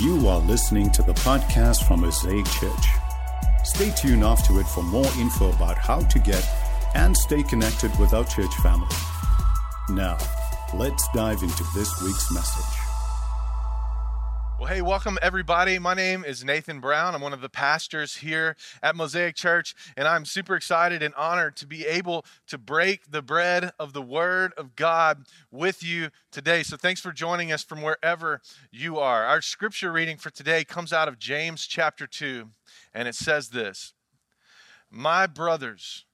You are listening to the podcast from Mosaic Church. Stay tuned after it for more info about how to get and stay connected with our church family. Now, let's dive into this week's message. Well, hey, welcome everybody. My name is Nathan Brown. I'm one of the pastors here at Mosaic Church, and I'm super excited and honored to be able to break the bread of the Word of God with you today. So, thanks for joining us from wherever you are. Our scripture reading for today comes out of James chapter 2, and it says this My brothers,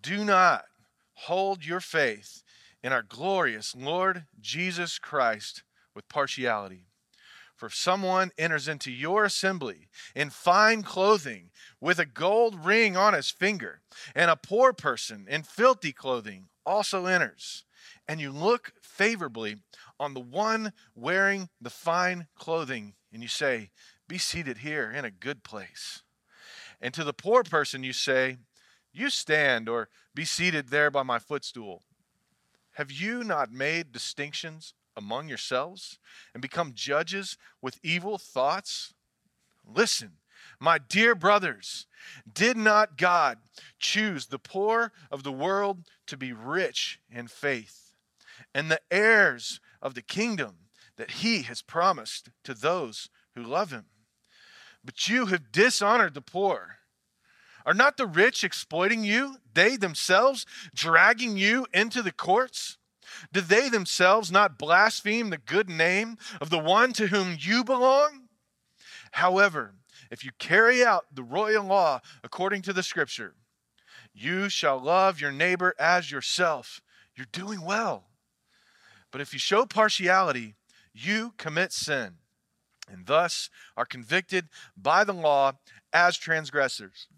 do not hold your faith in our glorious Lord Jesus Christ with partiality. For if someone enters into your assembly in fine clothing with a gold ring on his finger, and a poor person in filthy clothing also enters, and you look favorably on the one wearing the fine clothing, and you say, Be seated here in a good place. And to the poor person you say, You stand or be seated there by my footstool. Have you not made distinctions among yourselves and become judges with evil thoughts? Listen, my dear brothers, did not God choose the poor of the world to be rich in faith and the heirs of the kingdom that he has promised to those who love him? But you have dishonored the poor. Are not the rich exploiting you, they themselves dragging you into the courts? Do they themselves not blaspheme the good name of the one to whom you belong? However, if you carry out the royal law according to the scripture, you shall love your neighbor as yourself. You're doing well. But if you show partiality, you commit sin, and thus are convicted by the law as transgressors.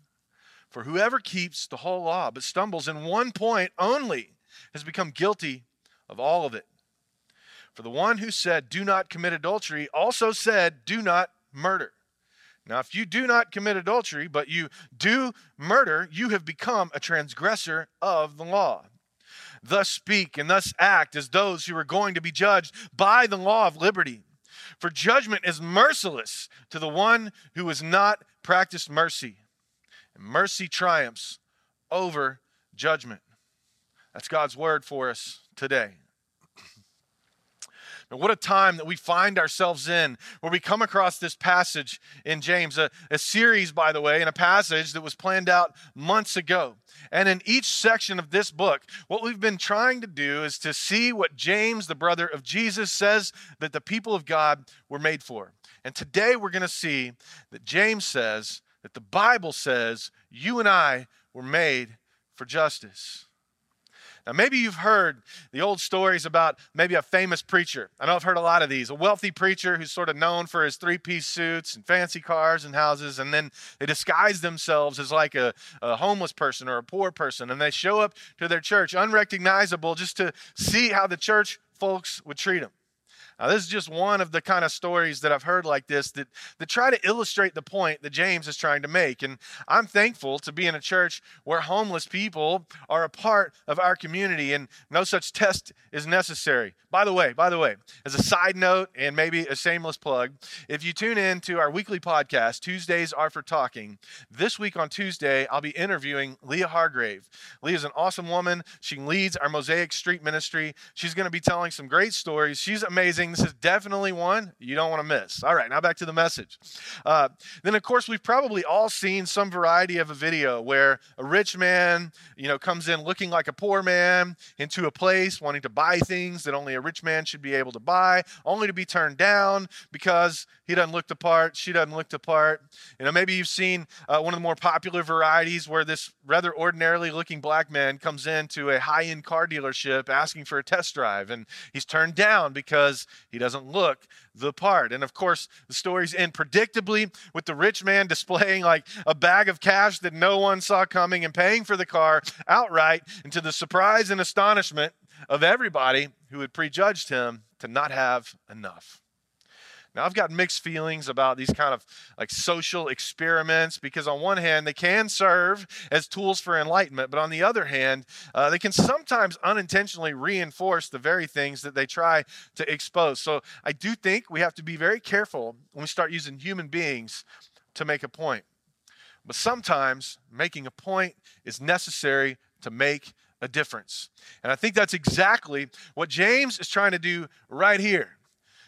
For whoever keeps the whole law but stumbles in one point only has become guilty of all of it. For the one who said, Do not commit adultery, also said, Do not murder. Now, if you do not commit adultery, but you do murder, you have become a transgressor of the law. Thus speak and thus act as those who are going to be judged by the law of liberty. For judgment is merciless to the one who has not practiced mercy. And mercy triumphs over judgment. That's God's word for us today. Now, what a time that we find ourselves in where we come across this passage in James, a, a series, by the way, and a passage that was planned out months ago. And in each section of this book, what we've been trying to do is to see what James, the brother of Jesus, says that the people of God were made for. And today we're going to see that James says that the Bible says you and I were made for justice. Now, maybe you've heard the old stories about maybe a famous preacher. I know I've heard a lot of these. A wealthy preacher who's sort of known for his three piece suits and fancy cars and houses, and then they disguise themselves as like a, a homeless person or a poor person, and they show up to their church unrecognizable just to see how the church folks would treat them. Now, this is just one of the kind of stories that I've heard like this that, that try to illustrate the point that James is trying to make. And I'm thankful to be in a church where homeless people are a part of our community and no such test is necessary. By the way, by the way, as a side note and maybe a shameless plug, if you tune in to our weekly podcast, Tuesdays are for talking. This week on Tuesday, I'll be interviewing Leah Hargrave. Leah is an awesome woman. She leads our Mosaic Street Ministry. She's going to be telling some great stories. She's amazing this is definitely one you don't want to miss. All right, now back to the message. Uh, then, of course, we've probably all seen some variety of a video where a rich man, you know, comes in looking like a poor man into a place wanting to buy things that only a rich man should be able to buy, only to be turned down because he doesn't look the part, she doesn't look the part. You know, maybe you've seen uh, one of the more popular varieties where this rather ordinarily looking black man comes into a high end car dealership asking for a test drive and he's turned down because he doesn't look the part. And of course, the stories end predictably with the rich man displaying like a bag of cash that no one saw coming and paying for the car outright, and to the surprise and astonishment of everybody who had prejudged him to not have enough. Now, I've got mixed feelings about these kind of like social experiments because, on one hand, they can serve as tools for enlightenment, but on the other hand, uh, they can sometimes unintentionally reinforce the very things that they try to expose. So, I do think we have to be very careful when we start using human beings to make a point. But sometimes making a point is necessary to make a difference. And I think that's exactly what James is trying to do right here.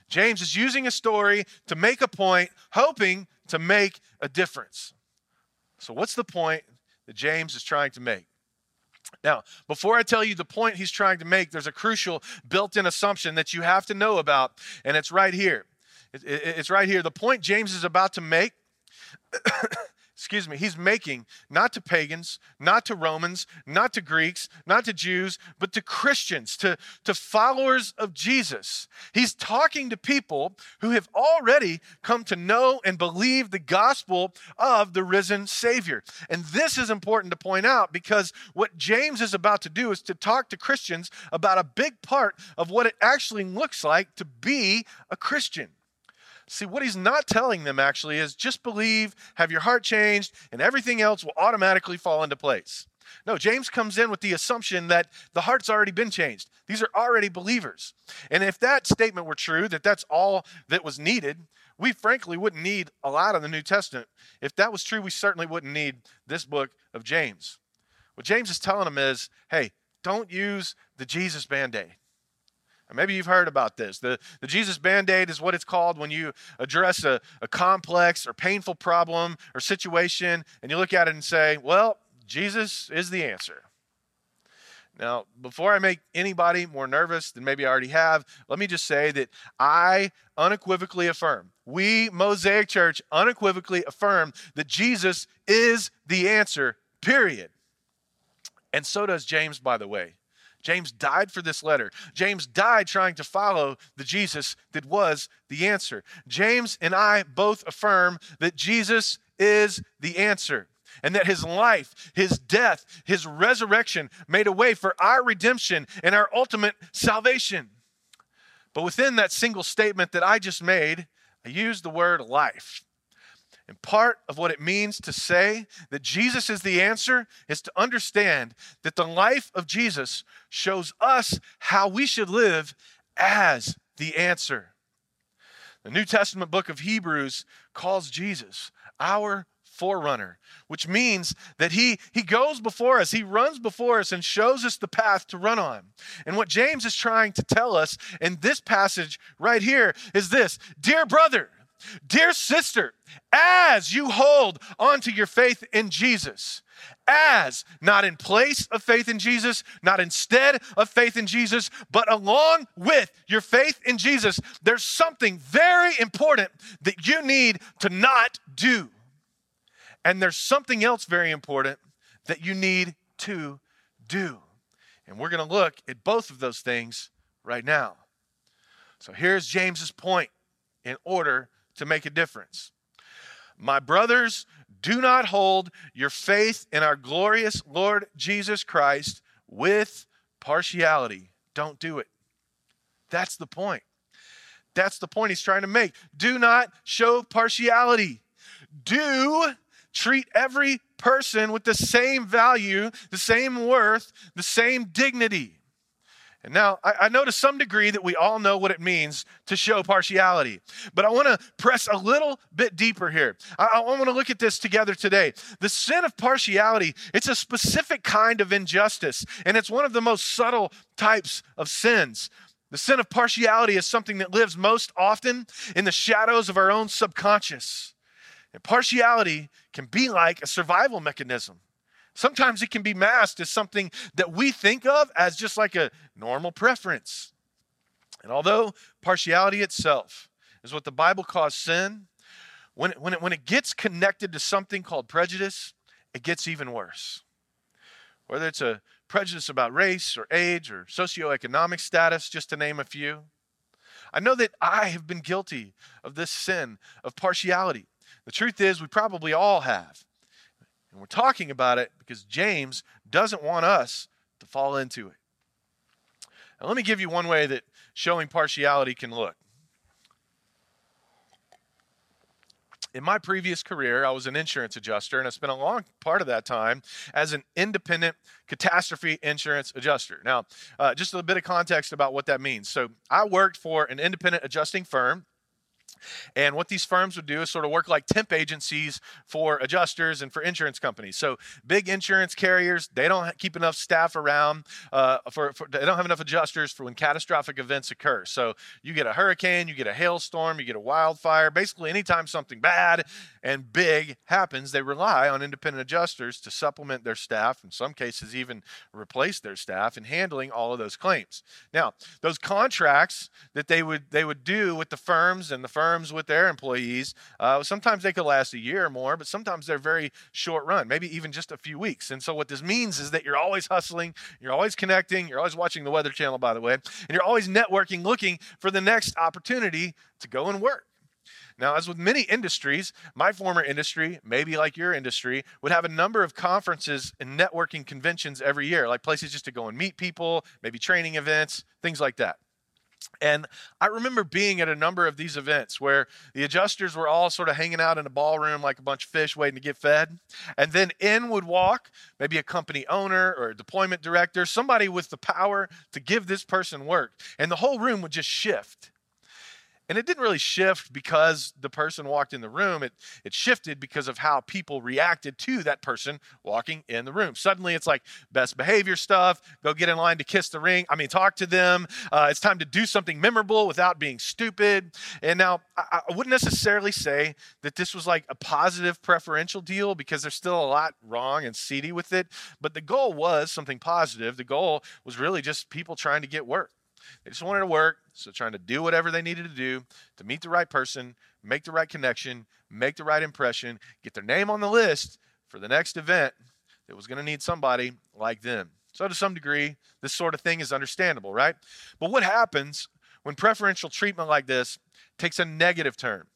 James is using a story to make a point, hoping to make a difference. So, what's the point that James is trying to make? Now, before I tell you the point he's trying to make, there's a crucial built in assumption that you have to know about, and it's right here. It's right here. The point James is about to make excuse me, he's making not to pagans, not to Romans, not to Greeks, not to Jews, but to Christians, to, to followers of Jesus. He's talking to people who have already come to know and believe the gospel of the risen Savior. And this is important to point out because what James is about to do is to talk to Christians about a big part of what it actually looks like to be a Christian. See, what he's not telling them actually is just believe, have your heart changed, and everything else will automatically fall into place. No, James comes in with the assumption that the heart's already been changed. These are already believers. And if that statement were true, that that's all that was needed, we frankly wouldn't need a lot of the New Testament. If that was true, we certainly wouldn't need this book of James. What James is telling them is hey, don't use the Jesus band aid. Maybe you've heard about this. The, the Jesus Band Aid is what it's called when you address a, a complex or painful problem or situation and you look at it and say, well, Jesus is the answer. Now, before I make anybody more nervous than maybe I already have, let me just say that I unequivocally affirm, we, Mosaic Church, unequivocally affirm that Jesus is the answer, period. And so does James, by the way. James died for this letter. James died trying to follow the Jesus that was the answer. James and I both affirm that Jesus is the answer and that his life, his death, his resurrection made a way for our redemption and our ultimate salvation. But within that single statement that I just made, I used the word life. And part of what it means to say that Jesus is the answer is to understand that the life of Jesus shows us how we should live as the answer. The New Testament book of Hebrews calls Jesus our forerunner, which means that he, he goes before us, he runs before us and shows us the path to run on. And what James is trying to tell us in this passage right here is this Dear brother, Dear sister, as you hold onto your faith in Jesus, as not in place of faith in Jesus, not instead of faith in Jesus, but along with your faith in Jesus, there's something very important that you need to not do. And there's something else very important that you need to do. And we're going to look at both of those things right now. So here's James's point in order to make a difference. My brothers, do not hold your faith in our glorious Lord Jesus Christ with partiality. Don't do it. That's the point. That's the point he's trying to make. Do not show partiality. Do treat every person with the same value, the same worth, the same dignity. And now, I, I, know to some degree that we all know what it means to show partiality, but I want to press a little bit deeper here. I, I want to look at this together today. The sin of partiality, it's a specific kind of injustice, and it's one of the most subtle types of sins. The sin of partiality is something that lives most often in the shadows of our own subconscious. And partiality can be like a survival mechanism. Sometimes it can be masked as something that we think of as just like a normal preference. And although partiality itself is what the Bible calls sin, when it, when it, when it gets connected to something called prejudice, it gets even worse. Whether it's a prejudice about race or age or socioeconomic status, just to name a few. I know that I have been guilty of this sin of partiality. The truth is, we probably all have. And we're talking about it because James doesn't want us to fall into it. Now, let me give you one way that showing partiality can look. in my previous career, I was an insurance adjuster, and I spent a long part of that time as an independent catastrophe insurance adjuster. Now, uh, just a bit of context about what that means. So, I worked for an independent adjusting firm and what these firms would do is sort of work like temp agencies for adjusters and for insurance companies. So big insurance carriers, they don't keep enough staff around uh, for, for, they don't have enough adjusters for when catastrophic events occur. So you get a hurricane, you get a hailstorm, you get a wildfire. Basically, anytime something bad and big happens, they rely on independent adjusters to supplement their staff. In some cases, even replace their staff in handling all of those claims. Now, those contracts that they would they would do with the firms and the firms firms with their employees. Uh, sometimes they could last a year or more, but sometimes they're very short run, maybe even just a few weeks. And so, what this means is that you're always hustling, you're always connecting, you're always watching the Weather Channel, by the way, and you're always networking, looking for the next opportunity to go and work. Now, as with many industries, my former industry, maybe like your industry, would have a number of conferences and networking conventions every year, like places just to go and meet people, maybe training events, things like that. And I remember being at a number of these events where the adjusters were all sort of hanging out in a ballroom like a bunch of fish waiting to get fed. And then in would walk maybe a company owner or a deployment director, somebody with the power to give this person work. And the whole room would just shift. And it didn't really shift because the person walked in the room. It, it shifted because of how people reacted to that person walking in the room. Suddenly it's like best behavior stuff. Go get in line to kiss the ring. I mean, talk to them. Uh, it's time to do something memorable without being stupid. And now I, I wouldn't necessarily say that this was like a positive preferential deal because there's still a lot wrong and seedy with it. But the goal was something positive. The goal was really just people trying to get work. They just wanted to work, so trying to do whatever they needed to do to meet the right person, make the right connection, make the right impression, get their name on the list for the next event that was going to need somebody like them. So, to some degree, this sort of thing is understandable, right? But what happens when preferential treatment like this takes a negative turn?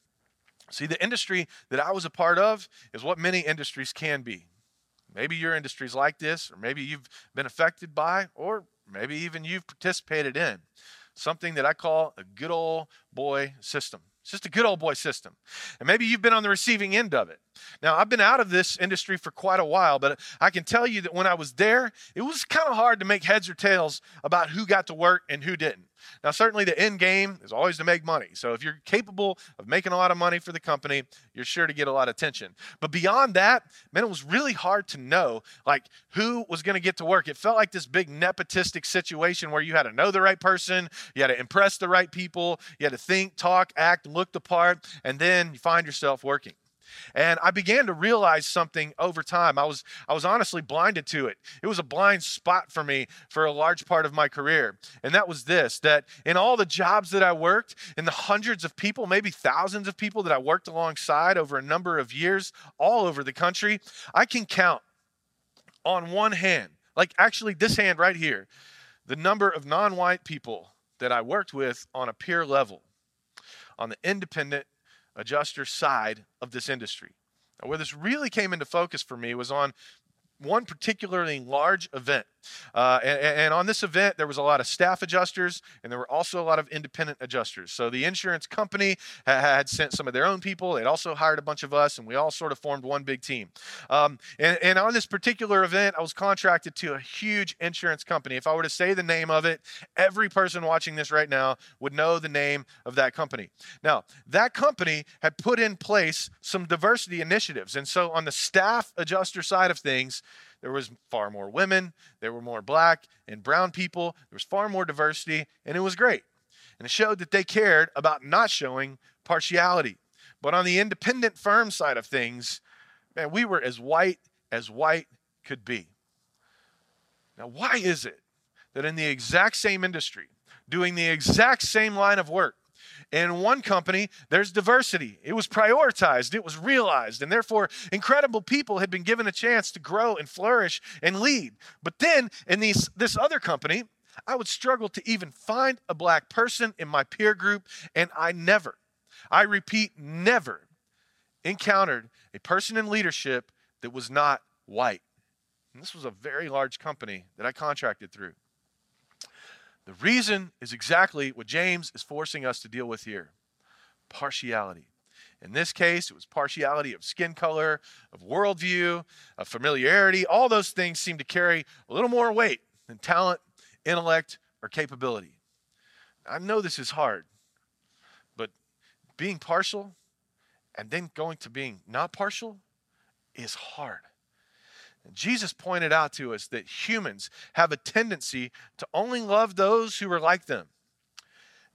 See, the industry that I was a part of is what many industries can be. Maybe your industry is like this, or maybe you've been affected by, or maybe even you've participated in something that I call a good old boy system. It's just a good old boy system. And maybe you've been on the receiving end of it. Now, I've been out of this industry for quite a while, but I can tell you that when I was there, it was kind of hard to make heads or tails about who got to work and who didn't. Now, certainly the end game is always to make money. So if you're capable of making a lot of money for the company, you're sure to get a lot of attention. But beyond that, man, it was really hard to know like who was going to get to work. It felt like this big nepotistic situation where you had to know the right person, you had to impress the right people, you had to think, talk, act, look the part, and then you find yourself working. And I began to realize something over time. I was I was honestly blinded to it. It was a blind spot for me for a large part of my career. And that was this that in all the jobs that I worked, in the hundreds of people, maybe thousands of people that I worked alongside over a number of years all over the country, I can count on one hand, like actually this hand right here, the number of non-white people that I worked with on a peer level on the independent adjuster side of this industry. Now, where this really came into focus for me was on one particularly large event. Uh, and, and, on this event, there was a lot of staff adjusters, and there were also a lot of independent adjusters. So the insurance company had sent some of their own people. They'd also hired a bunch of us, and we all sort of formed one big team. Um, and, and on this particular event, I was contracted to a huge insurance company. If I were to say the name of it, every person watching this right now would know the name of that company. Now, that company had put in place some diversity initiatives. And so on the staff adjuster side of things, there was far more women, there were more black and brown people, there was far more diversity, and it was great. And it showed that they cared about not showing partiality. But on the independent firm side of things, man, we were as white as white could be. Now, why is it that in the exact same industry, doing the exact same line of work, in one company, there's diversity. It was prioritized, it was realized, and therefore, incredible people had been given a chance to grow and flourish and lead. But then, in these, this other company, I would struggle to even find a black person in my peer group, and I never, I repeat, never encountered a person in leadership that was not white. And this was a very large company that I contracted through. The reason is exactly what James is forcing us to deal with here partiality. In this case, it was partiality of skin color, of worldview, of familiarity. All those things seem to carry a little more weight than talent, intellect, or capability. I know this is hard, but being partial and then going to being not partial is hard. Jesus pointed out to us that humans have a tendency to only love those who are like them.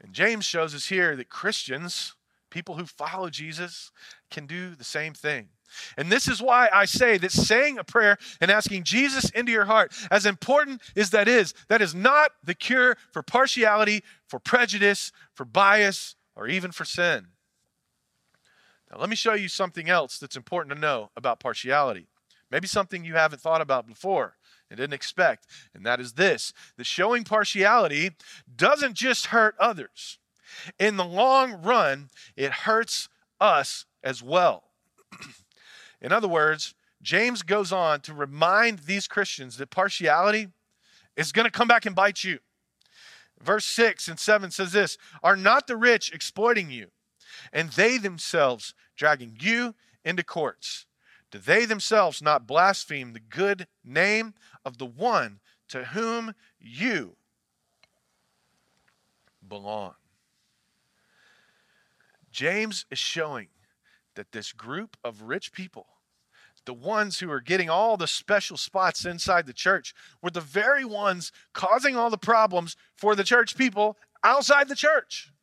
And James shows us here that Christians, people who follow Jesus, can do the same thing. And this is why I say that saying a prayer and asking Jesus into your heart, as important as that is, that is not the cure for partiality, for prejudice, for bias, or even for sin. Now, let me show you something else that's important to know about partiality. Maybe something you haven't thought about before and didn't expect, and that is this that showing partiality doesn't just hurt others. In the long run, it hurts us as well. In other words, James goes on to remind these Christians that partiality is going to come back and bite you. Verse 6 and 7 says this Are not the rich exploiting you, and they themselves dragging you into courts? Do they themselves not blaspheme the good name of the one to whom you belong? James is showing that this group of rich people, the ones who are getting all the special spots inside the church, were the very ones causing all the problems for the church people outside the church.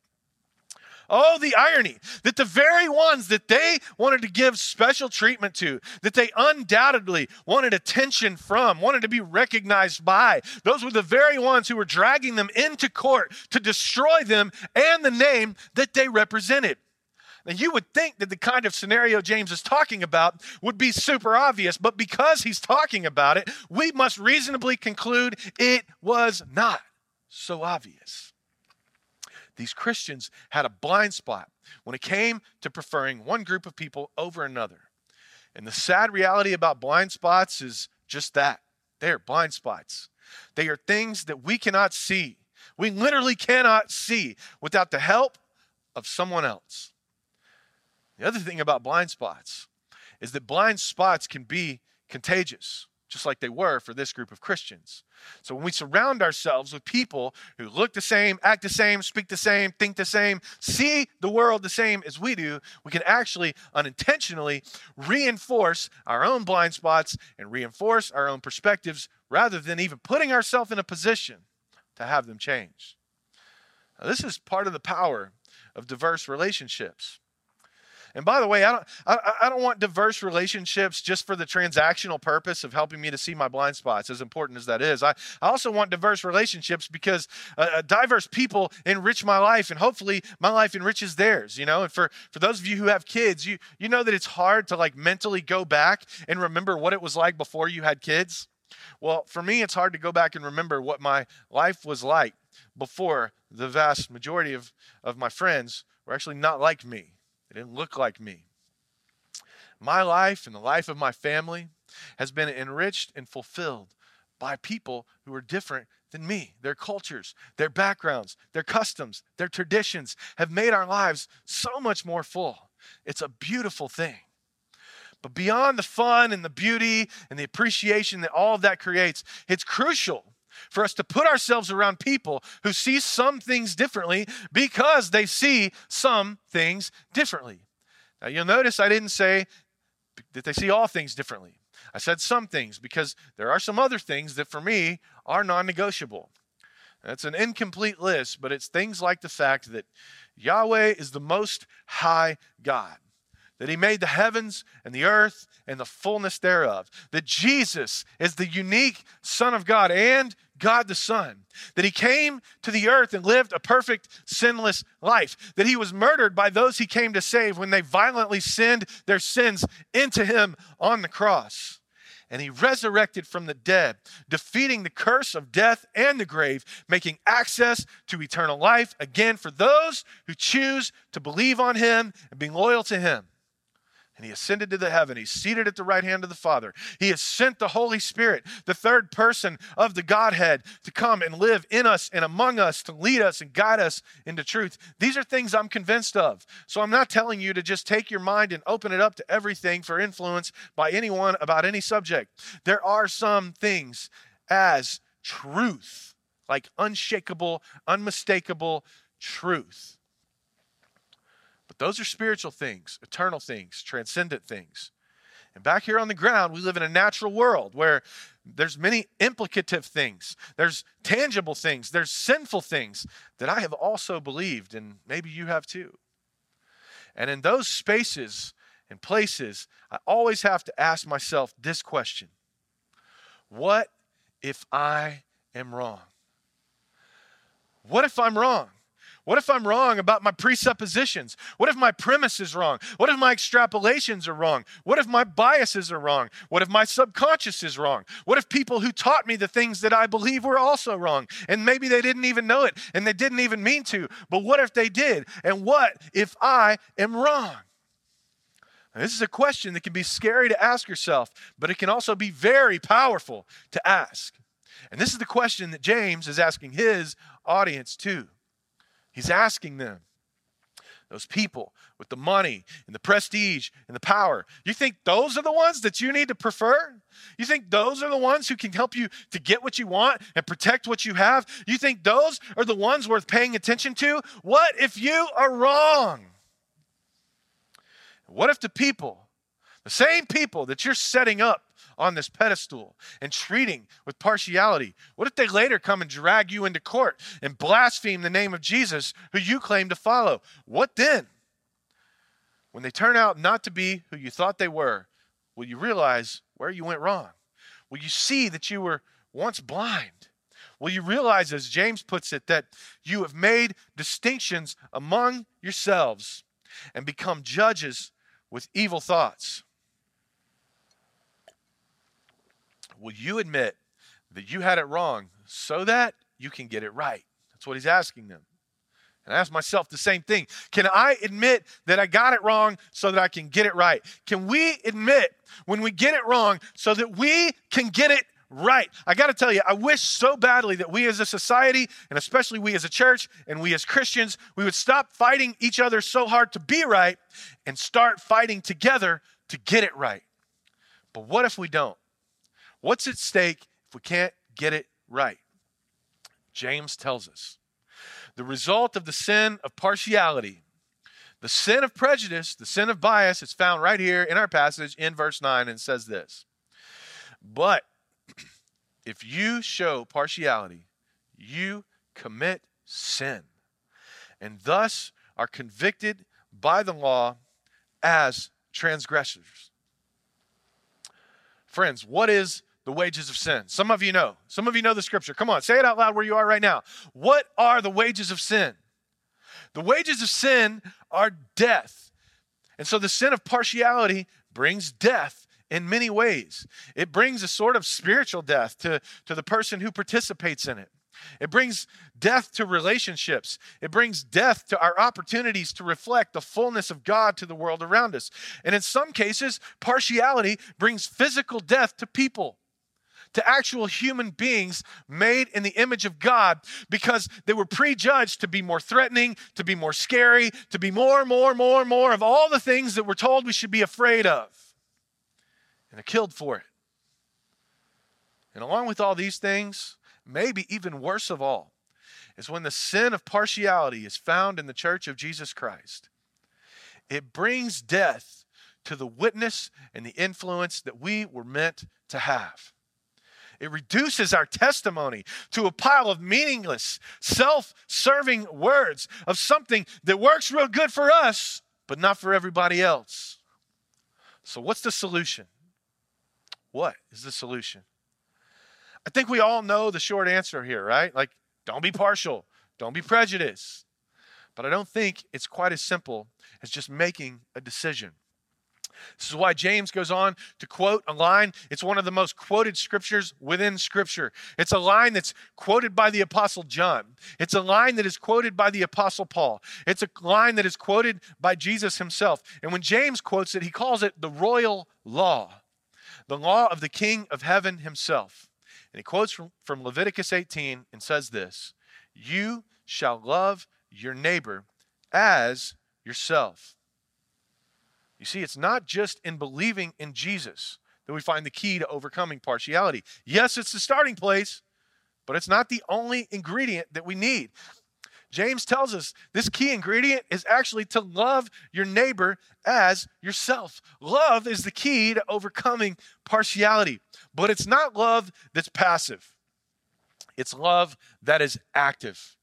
Oh, the irony that the very ones that they wanted to give special treatment to, that they undoubtedly wanted attention from, wanted to be recognized by, those were the very ones who were dragging them into court to destroy them and the name that they represented. Now, you would think that the kind of scenario James is talking about would be super obvious, but because he's talking about it, we must reasonably conclude it was not so obvious. These Christians had a blind spot when it came to preferring one group of people over another. And the sad reality about blind spots is just that they are blind spots. They are things that we cannot see. We literally cannot see without the help of someone else. The other thing about blind spots is that blind spots can be contagious just like they were for this group of Christians. So when we surround ourselves with people who look the same, act the same, speak the same, think the same, see the world the same as we do, we can actually unintentionally reinforce our own blind spots and reinforce our own perspectives rather than even putting ourselves in a position to have them change. Now, this is part of the power of diverse relationships. And by the way, I don't, I, I, don't want diverse relationships just for the transactional purpose of helping me to see my blind spots, as important as that is. I, I also want diverse relationships because uh, uh, diverse people enrich my life, and hopefully my life enriches theirs, you know? And for, for those of you who have kids, you, you know that it's hard to like mentally go back and remember what it was like before you had kids. Well, for me, it's hard to go back and remember what my life was like before the vast majority of, of my friends were actually not like me. They didn't look like me. My life and the life of my family has been enriched and fulfilled by people who are different than me. Their cultures, their backgrounds, their customs, their traditions have made our lives so much more full. It's a beautiful thing. But beyond the fun and the beauty and the appreciation that all of that creates, it's crucial for us to put ourselves around people who see some things differently because they see some things differently. Now, you'll notice I didn't say that they see all things differently. I said some things because there are some other things that for me are non negotiable. That's an incomplete list, but it's things like the fact that Yahweh is the most high God that he made the heavens and the earth and the fullness thereof, that Jesus is the unique Son of God and God the Son, that he came to the earth and lived a perfect, sinless life, that he was murdered by those he came to save when they violently sinned their sins into him on the cross. And he resurrected from the dead, defeating the curse of death and the grave, making access to eternal life again for those who choose to believe on him and be loyal to him. And he ascended to the heaven. He's seated at the right hand of the Father. He has sent the Holy Spirit, the third person of the Godhead, to come and live in us and among us, to lead us and guide us into truth. These are things I'm convinced of. So I'm not telling you to just take your mind and open it up to everything for influence by anyone about any subject. There are some things as truth, like unshakable, unmistakable truth. But those are spiritual things, eternal things, transcendent things. And back here on the ground, we live in a natural world where there's many implicative things, there's tangible things, there's sinful things that I have also believed, and maybe you have too. And in those spaces and places, I always have to ask myself this question What if I am wrong? What if I'm wrong? What if I'm wrong about my presuppositions? What if my premise is wrong? What if my extrapolations are wrong? What if my biases are wrong? What if my subconscious is wrong? What if people who taught me the things that I believe were also wrong? And maybe they didn't even know it and they didn't even mean to. But what if they did? And what if I am wrong? Now, this is a question that can be scary to ask yourself, but it can also be very powerful to ask. And this is the question that James is asking his audience too. He's asking them, those people with the money and the prestige and the power, you think those are the ones that you need to prefer? You think those are the ones who can help you to get what you want and protect what you have? You think those are the ones worth paying attention to? What if you are wrong? What if the people, the same people that you're setting up on this pedestal and treating with partiality? What if they later come and drag you into court and blaspheme the name of Jesus who you claim to follow? What then? When they turn out not to be who you thought they were, will you realize where you went wrong? Will you see that you were once blind? Will you realize, as James puts it, that you have made distinctions among yourselves and become judges with evil thoughts? Will you admit that you had it wrong so that you can get it right? That's what he's asking them. And I ask myself the same thing. Can I admit that I got it wrong so that I can get it right? Can we admit when we get it wrong so that we can get it right? I got to tell you, I wish so badly that we as a society, and especially we as a church and we as Christians, we would stop fighting each other so hard to be right and start fighting together to get it right. But what if we don't? What's at stake if we can't get it right? James tells us the result of the sin of partiality, the sin of prejudice, the sin of bias is found right here in our passage in verse 9 and says this. But if you show partiality, you commit sin and thus are convicted by the law as transgressors. Friends, what is the wages of sin. Some of you know. Some of you know the scripture. Come on, say it out loud where you are right now. What are the wages of sin? The wages of sin are death. And so the sin of partiality brings death in many ways. It brings a sort of spiritual death to, to the person who participates in it. It brings death to relationships. It brings death to our opportunities to reflect the fullness of God to the world around us. And in some cases, partiality brings physical death to people to actual human beings made in the image of God because they were prejudged to be more threatening, to be more scary, to be more, more, more, more of all the things that we're told we should be afraid of. And they're killed for it. And along with all these things, maybe even worse of all, is when the sin of partiality is found in the church of Jesus Christ. It brings death to the witness and the influence that we were meant to have. It reduces our testimony to a pile of meaningless, self serving words of something that works real good for us, but not for everybody else. So, what's the solution? What is the solution? I think we all know the short answer here, right? Like, don't be partial, don't be prejudiced. But I don't think it's quite as simple as just making a decision. This is why James goes on to quote a line. It's one of the most quoted scriptures within scripture. It's a line that's quoted by the Apostle John. It's a line that is quoted by the Apostle Paul. It's a line that is quoted by Jesus himself. And when James quotes it, he calls it the royal law, the law of the King of heaven himself. And he quotes from, from Leviticus 18 and says this You shall love your neighbor as yourself. You see, it's not just in believing in Jesus that we find the key to overcoming partiality. Yes, it's the starting place, but it's not the only ingredient that we need. James tells us this key ingredient is actually to love your neighbor as yourself. Love is the key to overcoming partiality, but it's not love that's passive, it's love that is active.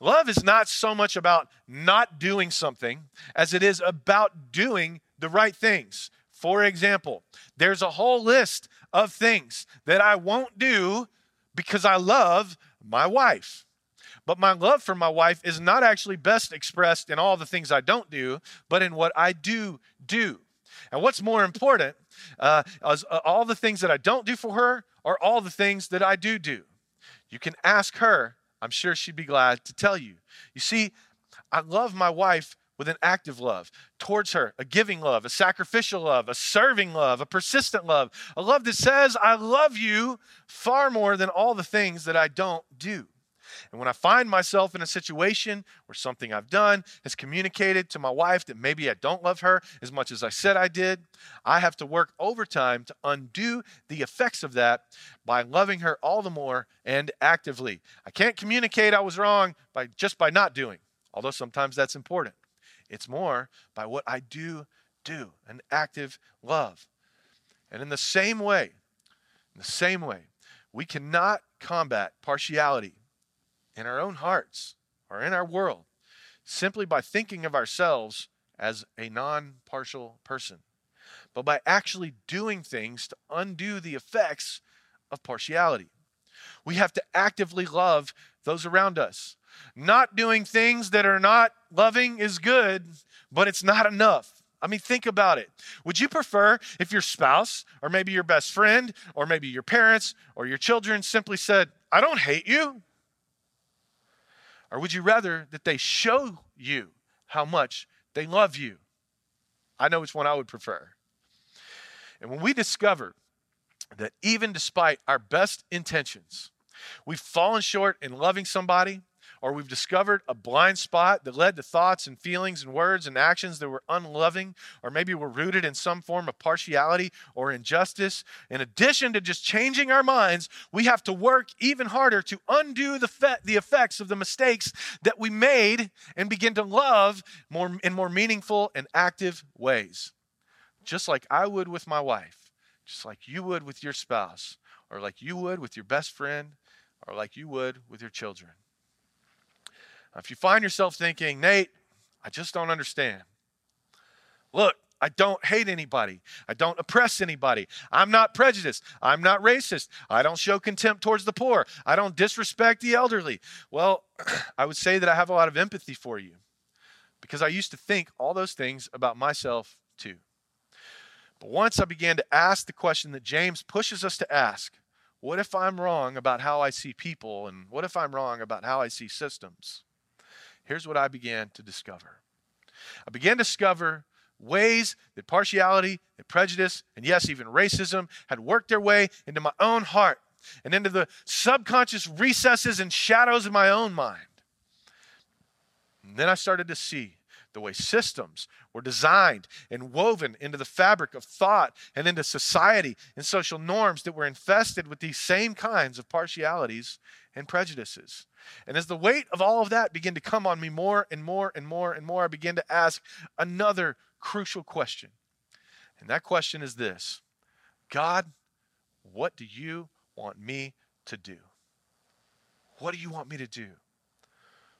Love is not so much about not doing something as it is about doing the right things. For example, there's a whole list of things that I won't do because I love my wife. But my love for my wife is not actually best expressed in all the things I don't do, but in what I do do. And what's more important, uh, is, uh, all the things that I don't do for her or all the things that I do do. You can ask her I'm sure she'd be glad to tell you. You see, I love my wife with an active love towards her, a giving love, a sacrificial love, a serving love, a persistent love, a love that says, I love you far more than all the things that I don't do. And when I find myself in a situation where something I've done has communicated to my wife that maybe I don't love her as much as I said I did, I have to work overtime to undo the effects of that by loving her all the more and actively. I can't communicate I was wrong by just by not doing, although sometimes that's important. It's more by what I do do, an active love. And in the same way, in the same way, we cannot combat partiality in our own hearts or in our world simply by thinking of ourselves as a non partial person, but by actually doing things to undo the effects of partiality. We have to actively love those around us. Not doing things that are not loving is good, but it's not enough. I mean, think about it. Would you prefer if your spouse, or maybe your best friend, or maybe your parents, or your children simply said, I don't hate you? Or would you rather that they show you how much they love you? I know which one I would prefer. And when we discover that even despite our best intentions, we've fallen short in loving somebody, or we've discovered a blind spot that led to thoughts and feelings and words and actions that were unloving, or maybe were rooted in some form of partiality or injustice, in addition to just changing our minds, we have to work even harder to undo the, fe- the effects of the mistakes that we made and begin to love more in more meaningful and active ways. Just like I would with my wife, just like you would with your spouse, or like you would with your best friend, or like you would with your children. If you find yourself thinking, Nate, I just don't understand. Look, I don't hate anybody. I don't oppress anybody. I'm not prejudiced. I'm not racist. I don't show contempt towards the poor. I don't disrespect the elderly. Well, I would say that I have a lot of empathy for you because I used to think all those things about myself too. But once I began to ask the question that James pushes us to ask what if I'm wrong about how I see people? And what if I'm wrong about how I see systems? Here's what I began to discover I began to discover ways that partiality and prejudice, and yes, even racism, had worked their way into my own heart and into the subconscious recesses and shadows of my own mind. And then I started to see the way systems were designed and woven into the fabric of thought and into society and social norms that were infested with these same kinds of partialities and prejudices. And as the weight of all of that began to come on me more and more and more and more, I began to ask another crucial question. And that question is this God, what do you want me to do? What do you want me to do?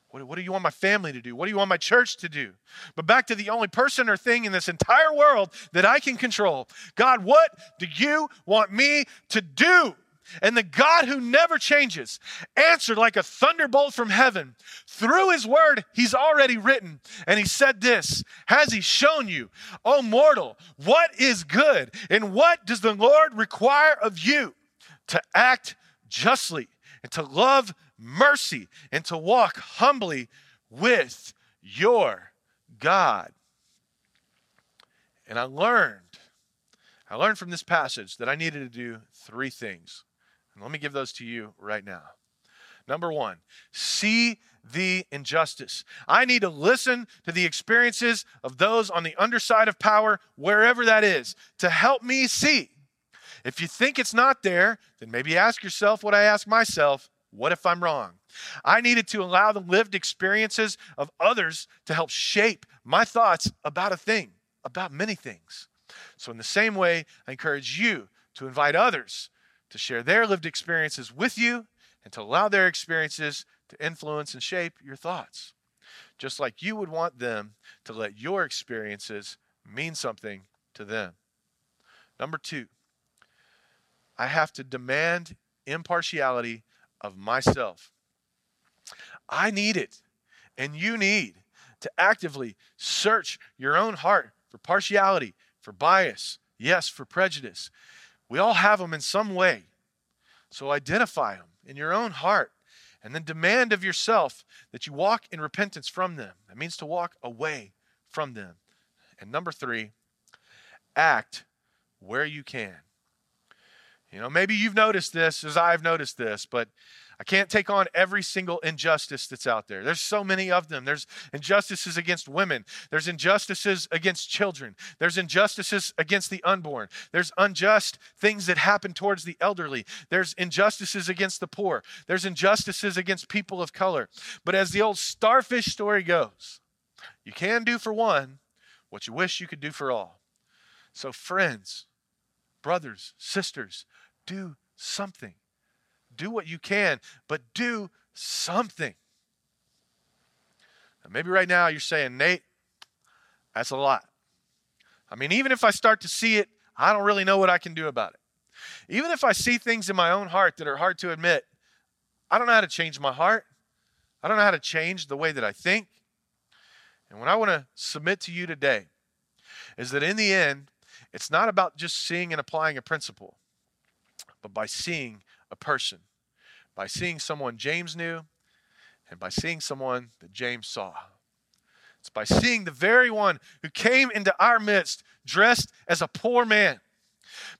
What, what, do you want my family to do? What do you want my church to do? But back to the only person or thing in this entire world that I can control God, what do you want me to do? And the God who never changes answered like a thunderbolt from heaven. Through his word, he's already written. And he said this Has he shown you, O mortal, what is good? And what does the Lord require of you? To act justly and to love mercy and to walk humbly with your God. And I learned, I learned from this passage that I needed to do three things. Let me give those to you right now. Number one, see the injustice. I need to listen to the experiences of those on the underside of power, wherever that is, to help me see. If you think it's not there, then maybe ask yourself what I ask myself what if I'm wrong? I needed to allow the lived experiences of others to help shape my thoughts about a thing, about many things. So, in the same way, I encourage you to invite others to share their lived experiences with you and to allow their experiences to influence and shape your thoughts. Just like you would want them to let your experiences mean something to them. Number two, I have to demand impartiality of myself. I need it, and you need to actively search your own heart for partiality, for bias, yes, for prejudice. We all have them in some way. So identify them in your own heart and then demand of yourself that you walk in repentance from them. That means to walk away from them. And number three, act where you can. You know, maybe you've noticed this as I've noticed this, but I can't take on every single injustice that's out there. There's so many of them. There's injustices against women. There's injustices against children. There's injustices against the unborn. There's unjust things that happen towards the elderly. There's injustices against the poor. There's injustices against people of color. But as the old starfish story goes, you can do for one what you wish you could do for all. So, friends, brothers, sisters, do something do what you can, but do something. Now, maybe right now you're saying, Nate, that's a lot. I mean, even if I start to see it, I don't really know what I can do about it. Even if I see things in my own heart that are hard to admit, I don't know how to change my heart. I don't know how to change the way that I think. And what I want to submit to you today is that in the end, it's not about just seeing and applying a principle, but by seeing a person by seeing someone James knew and by seeing someone that James saw. It's by seeing the very one who came into our midst dressed as a poor man.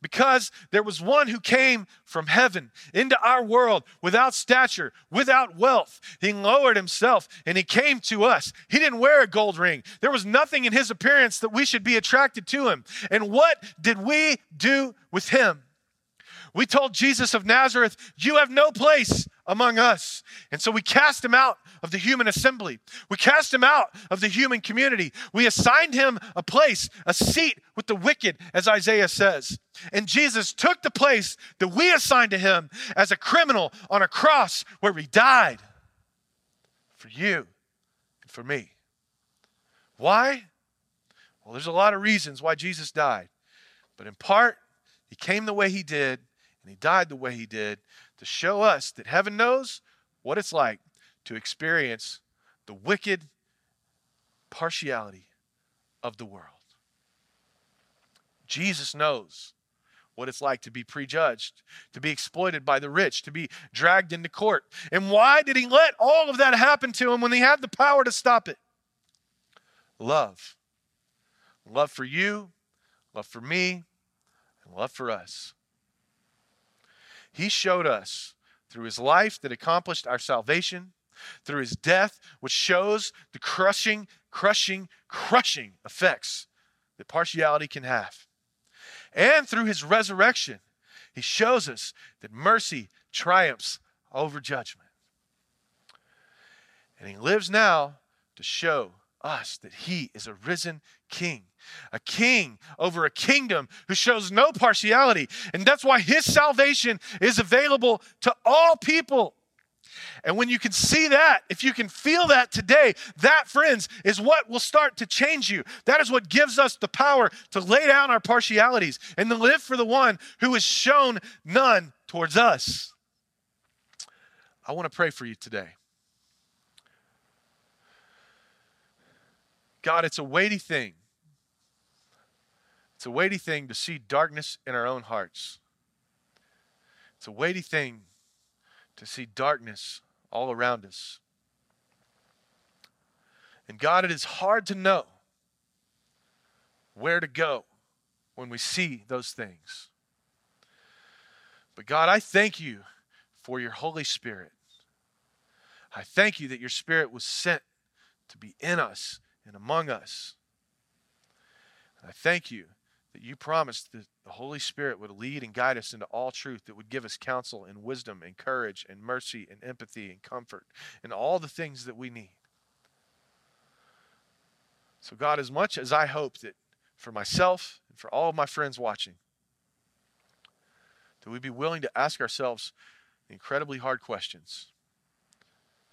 Because there was one who came from heaven into our world without stature, without wealth. He lowered himself and he came to us. He didn't wear a gold ring. There was nothing in his appearance that we should be attracted to him. And what did we do with him? We told Jesus of Nazareth, You have no place among us. And so we cast him out of the human assembly. We cast him out of the human community. We assigned him a place, a seat with the wicked, as Isaiah says. And Jesus took the place that we assigned to him as a criminal on a cross where he died for you and for me. Why? Well, there's a lot of reasons why Jesus died. But in part, he came the way he did and he died the way he did to show us that heaven knows what it's like to experience the wicked partiality of the world. Jesus knows what it's like to be prejudged, to be exploited by the rich, to be dragged into court. And why did he let all of that happen to him when he had the power to stop it? Love. Love for you, love for me, and love for us. He showed us through his life that accomplished our salvation, through his death, which shows the crushing, crushing, crushing effects that partiality can have. And through his resurrection, he shows us that mercy triumphs over judgment. And he lives now to show us that he is a risen king, a king over a kingdom who shows no partiality. And that's why his salvation is available to all people. And when you can see that, if you can feel that today, that, friends, is what will start to change you. That is what gives us the power to lay down our partialities and to live for the one who has shown none towards us. I want to pray for you today. God, it's a weighty thing. It's a weighty thing to see darkness in our own hearts. It's a weighty thing to see darkness all around us. And God, it is hard to know where to go when we see those things. But God, I thank you for your Holy Spirit. I thank you that your Spirit was sent to be in us and among us. And I thank you that you promised that the Holy Spirit would lead and guide us into all truth, that would give us counsel and wisdom and courage and mercy and empathy and comfort and all the things that we need. So, God, as much as I hope that for myself and for all of my friends watching, that we be willing to ask ourselves incredibly hard questions.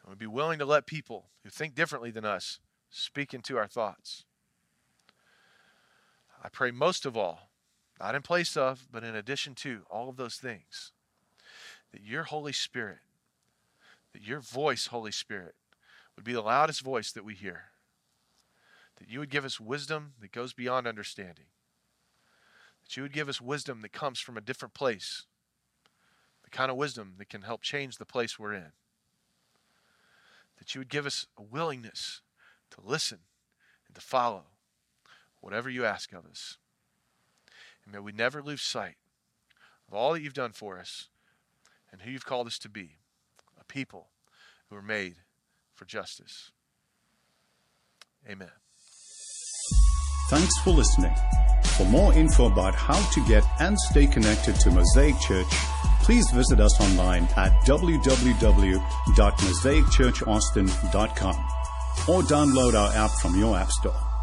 And we be willing to let people who think differently than us speak into our thoughts. I pray most of all, not in place of, but in addition to all of those things, that your Holy Spirit, that your voice, Holy Spirit, would be the loudest voice that we hear. That you would give us wisdom that goes beyond understanding. That you would give us wisdom that comes from a different place. The kind of wisdom that can help change the place we're in. That you would give us a willingness to listen and to follow whatever you ask of us. And may we never lose sight of all that you've done for us and who you've called us to be a people who are made for justice. Amen. Thanks for listening. For more info about how to get and stay connected to Mosaic Church, please visit us online at www.mosaicchurchaustin.com or download our app from your app store.